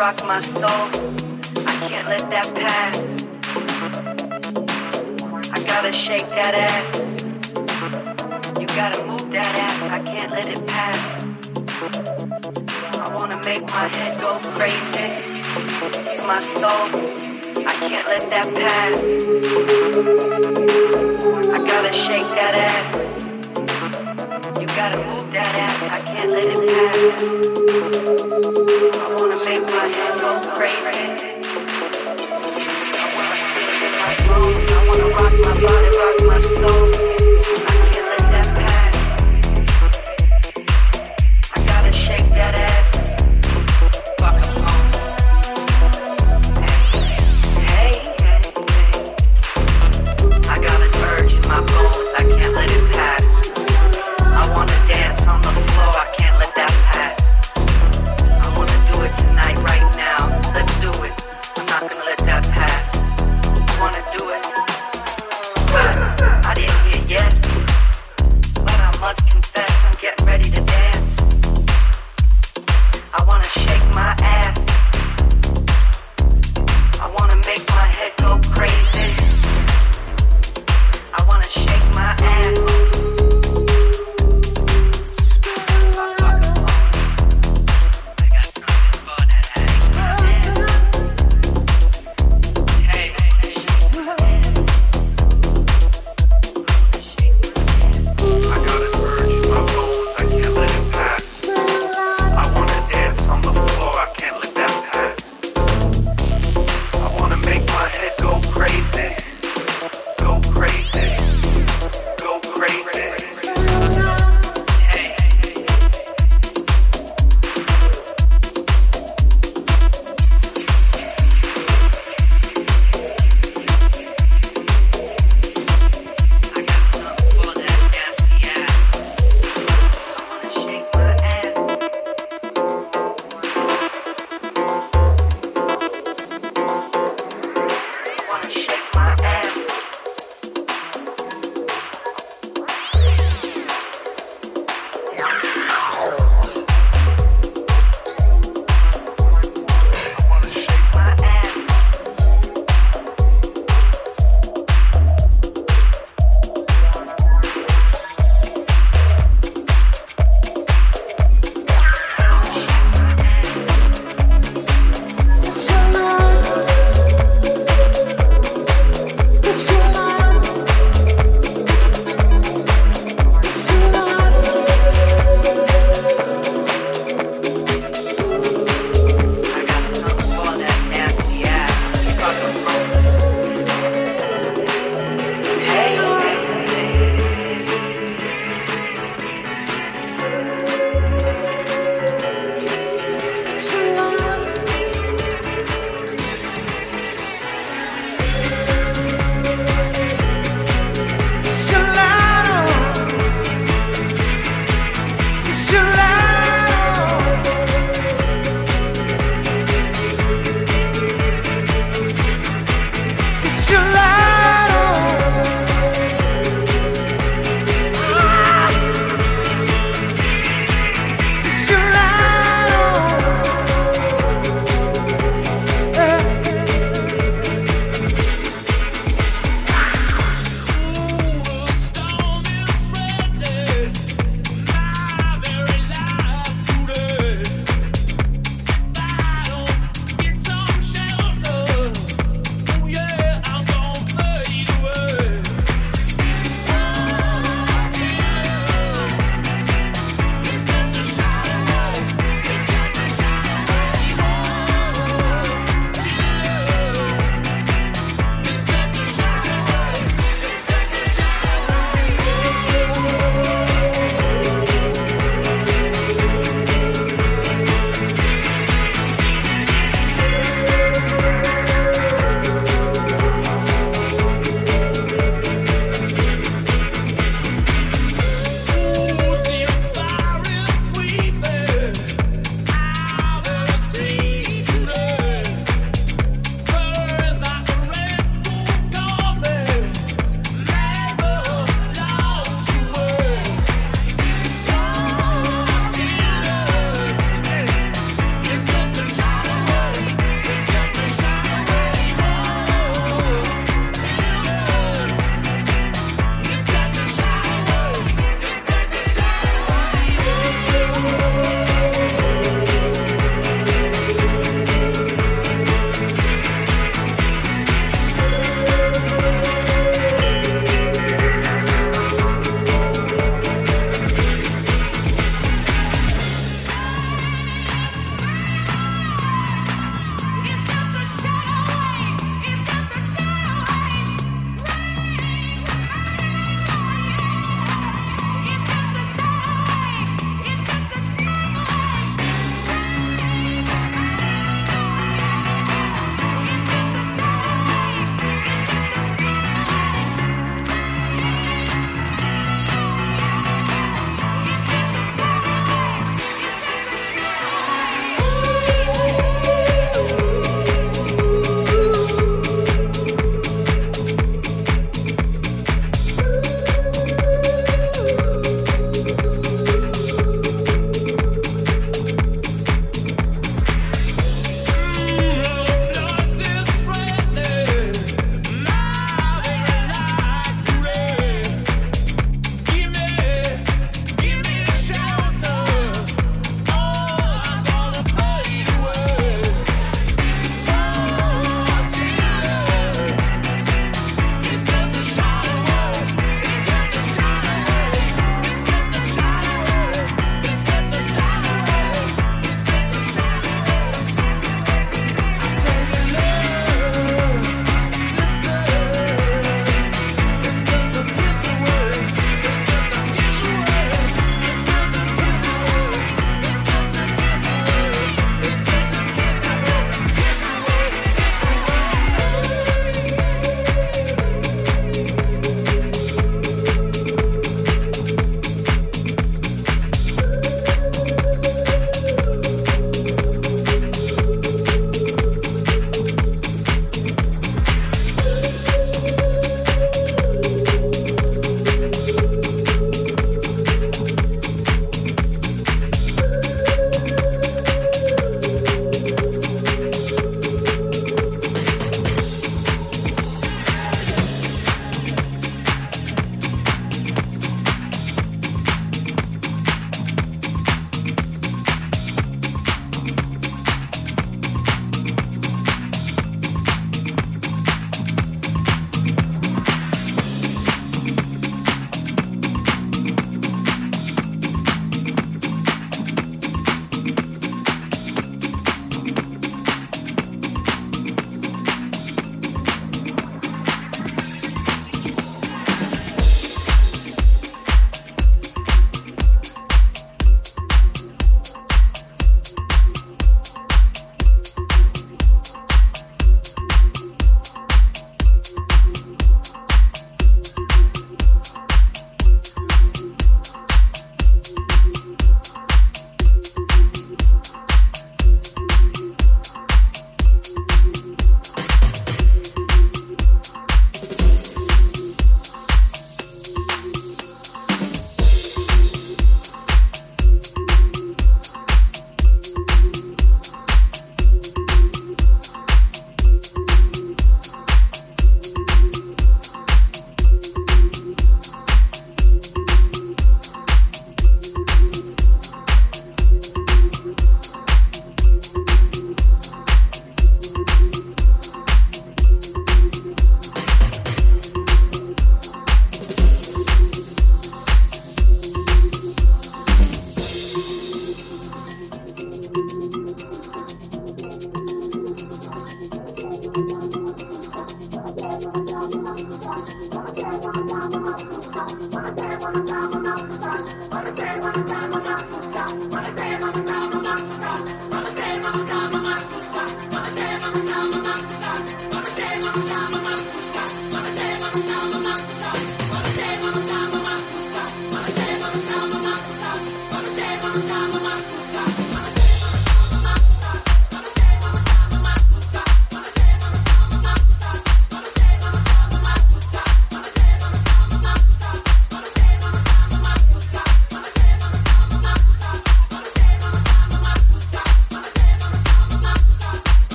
rock my soul. I can't let that pass. I gotta shake that ass. You gotta move that ass. I can't let it pass. I wanna make my head go crazy. My soul. I can't let that pass. I gotta shake that ass. You gotta move that ass. I can't let it pass. Raising my go crazy. I wanna rock my body, rock my soul.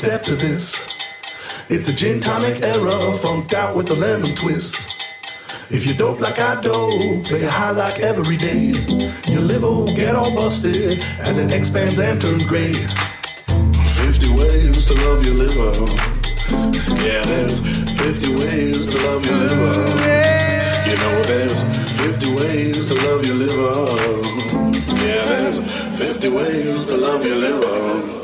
Step to this. It's the gin tonic era, funked out with a lemon twist. If you dope like I dope, play a high like every day. Your liver will get all busted as it expands and turns gray. 50 ways to love your liver. Yeah, there's 50 ways to love your liver. You know there's 50 ways to love your liver. Yeah, there's 50 ways to love your liver.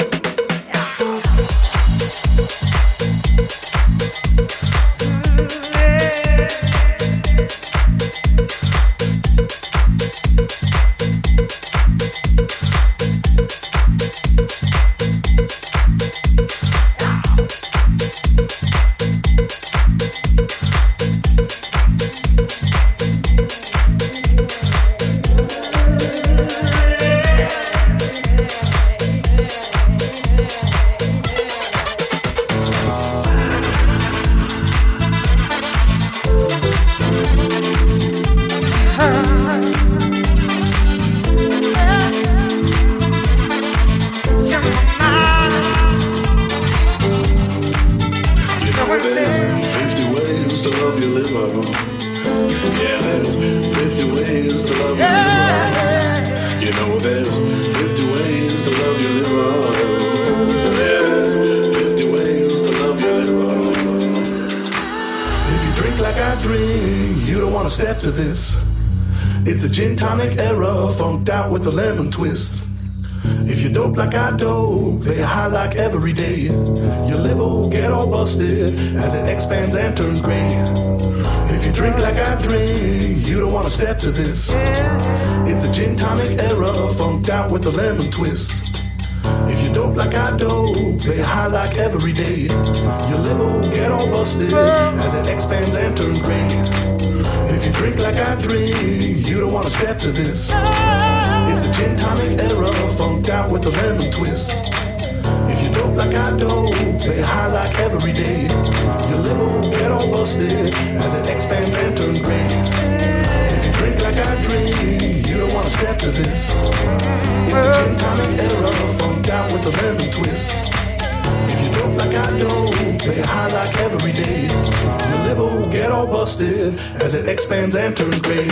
To this. Gin tonic era, funked out with a lemon twist. If you like I dope, play high like every day. Your liver will get all busted as it expands and turns gray. If you drink like I drink, you don't wanna step to this. It's a gin tonic era, funked out with a lemon twist. If you dope like I dope, play high like every day. Your liver will get all busted as it expands and turns gray.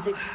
music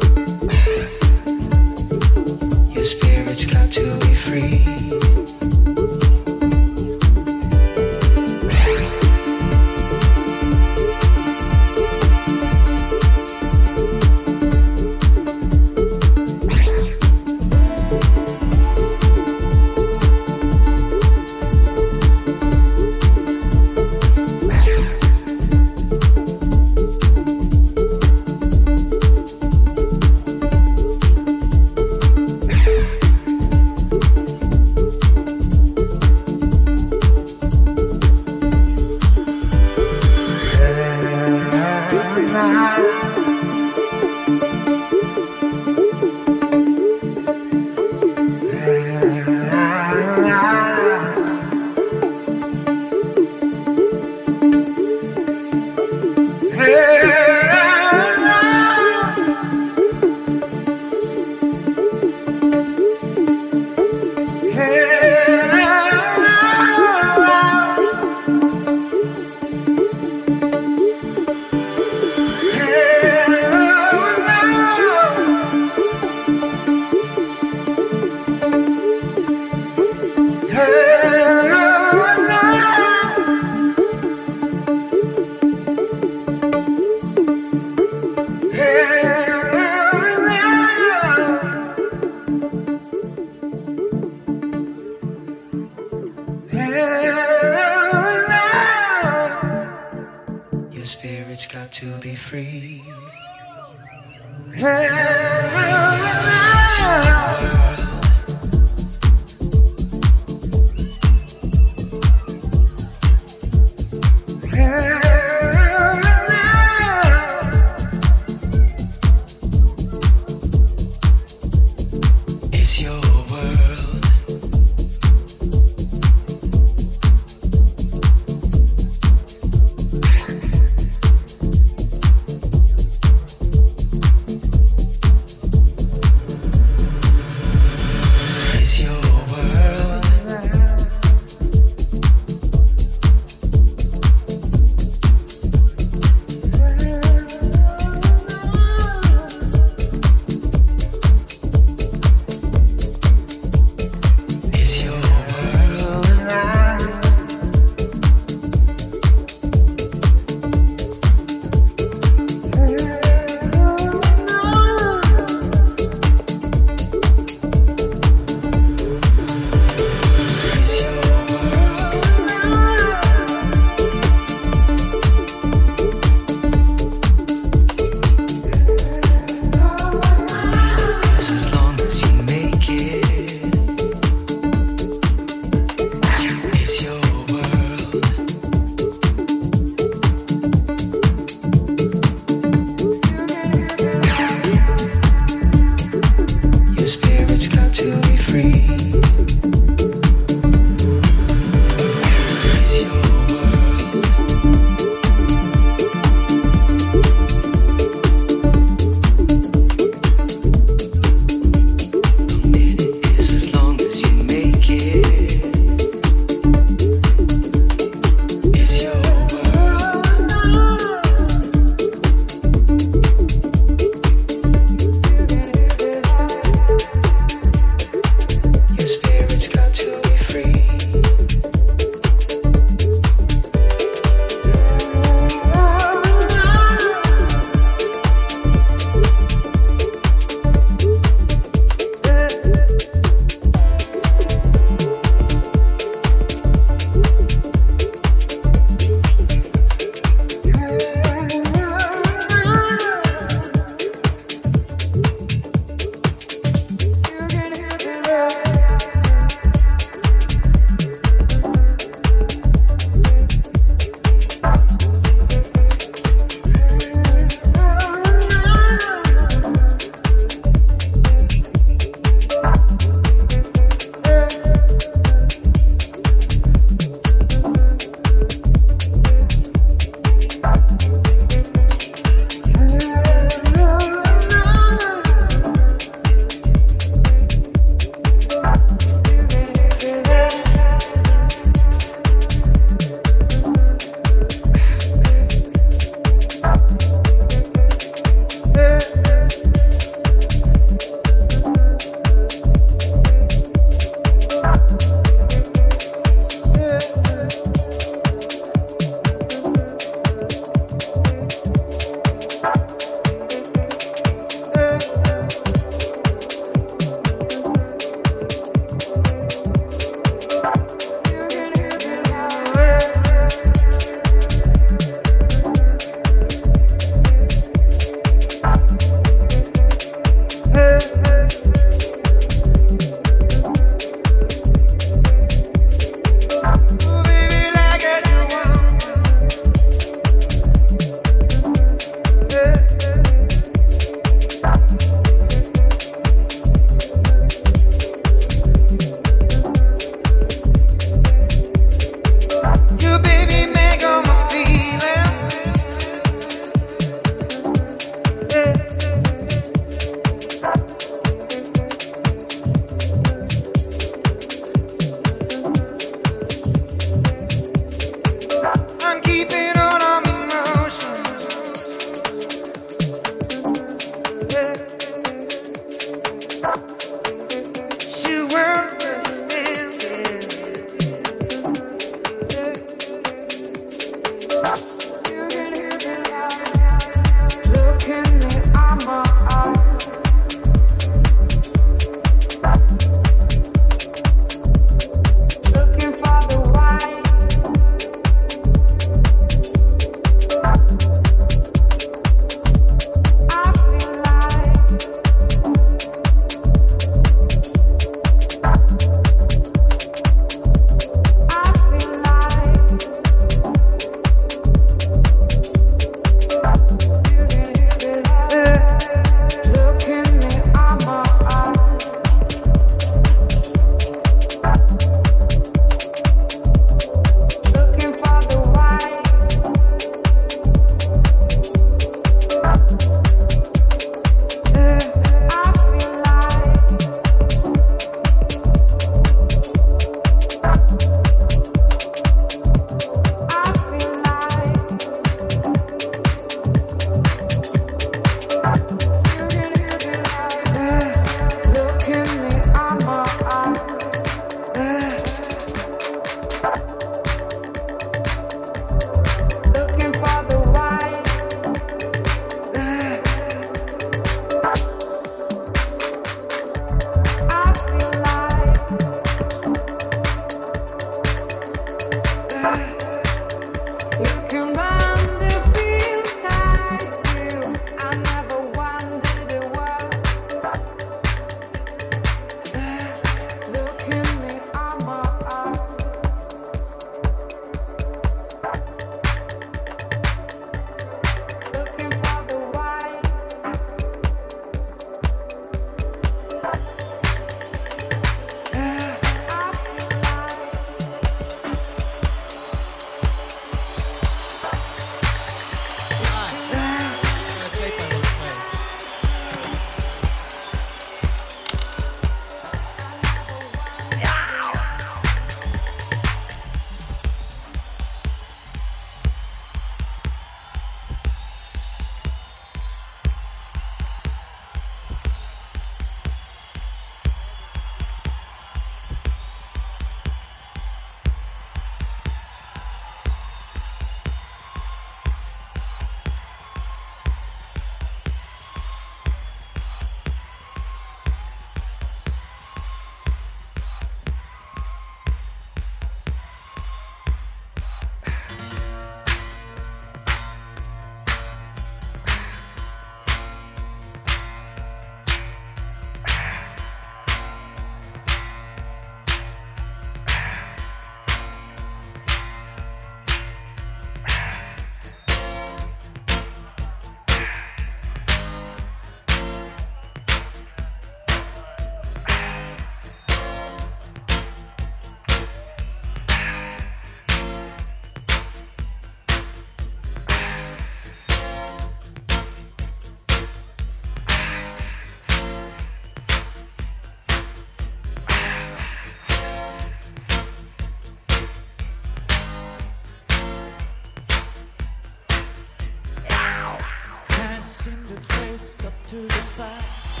to the facts.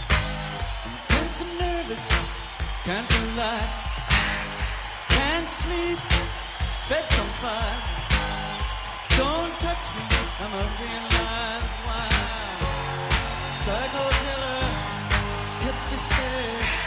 Tense and nervous, can't relax. Can't sleep, bed's on fire. Don't touch me, I'm a real live wire. Psycho killer, qu'est-ce que c'est?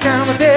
Get down with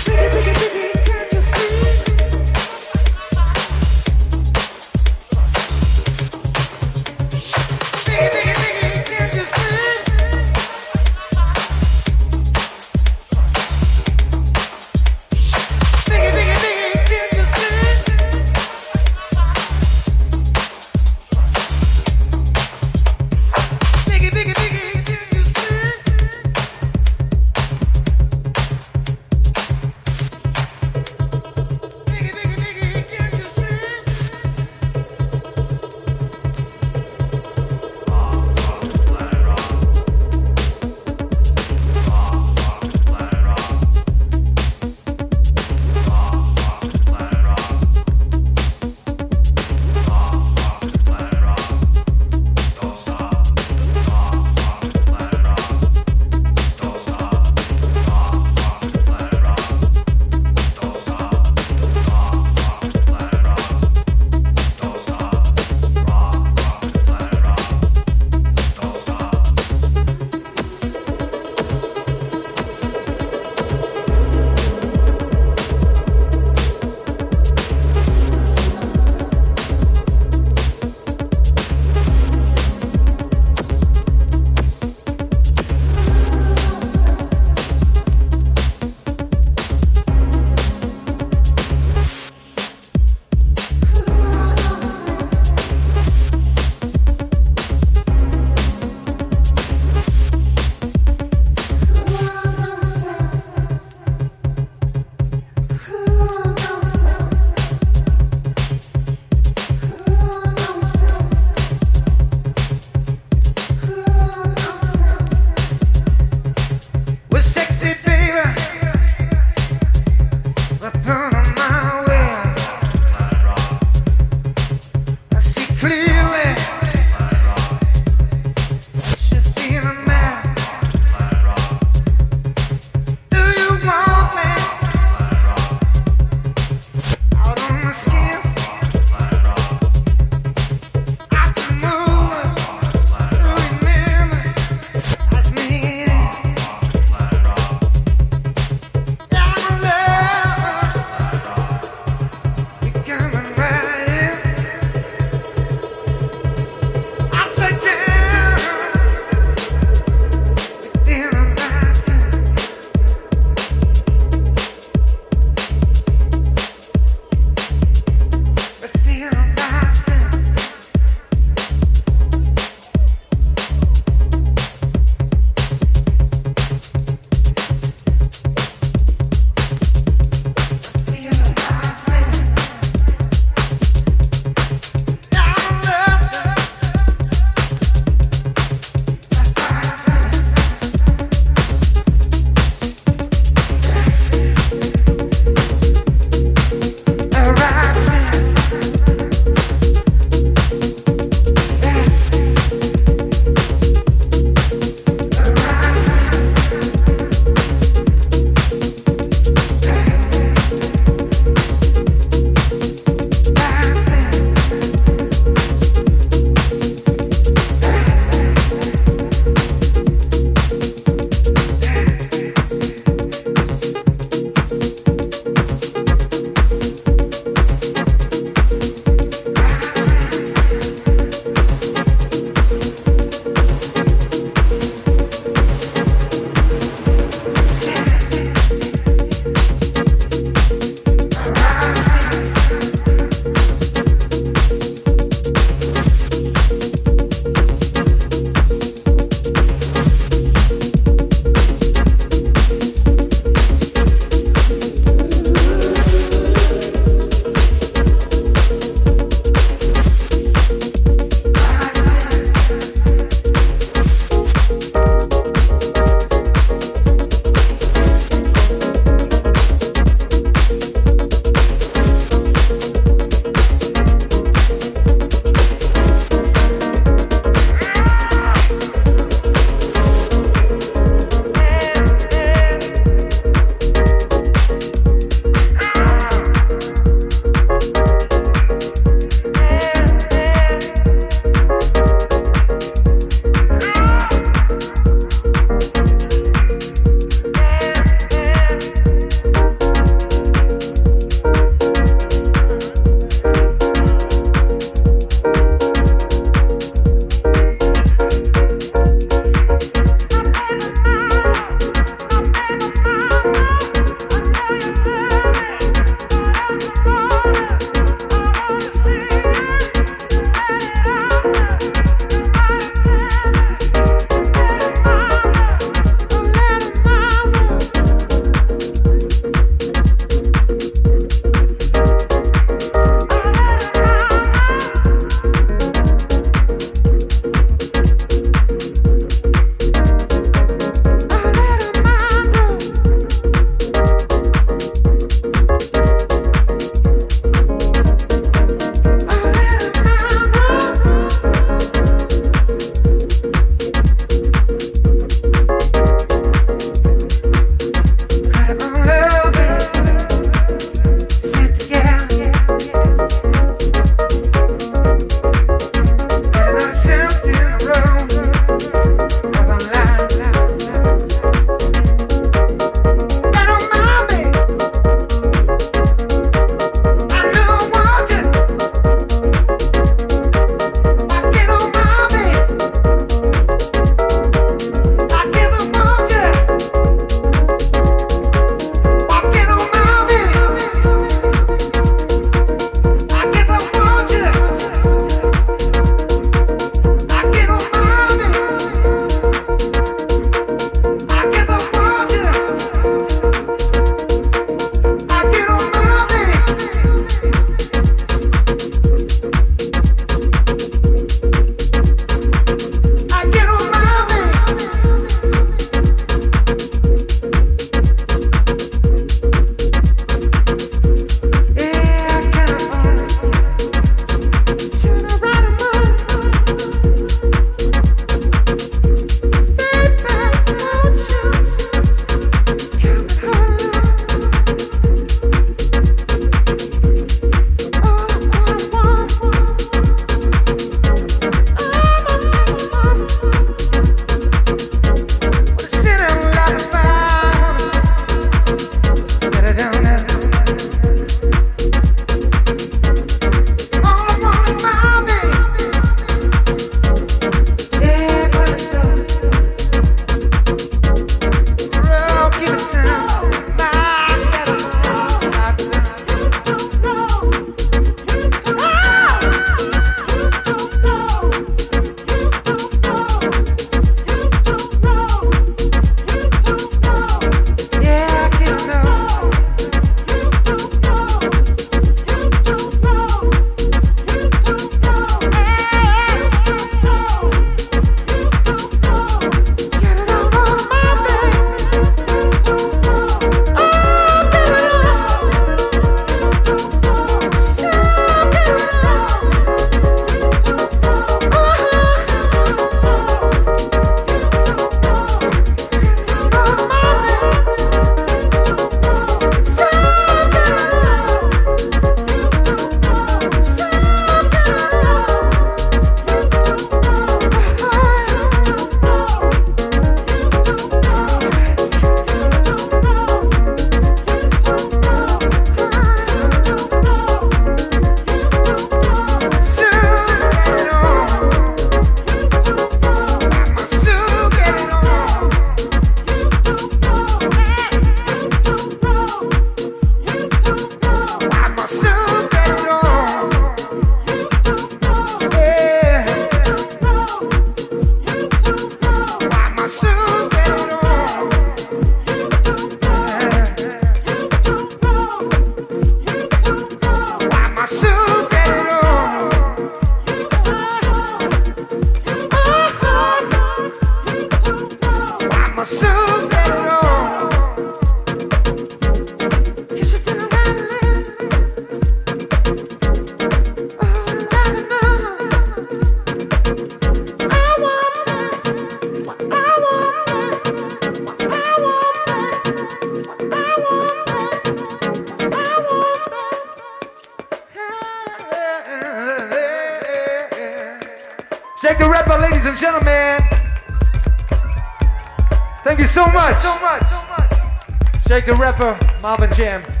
Jam.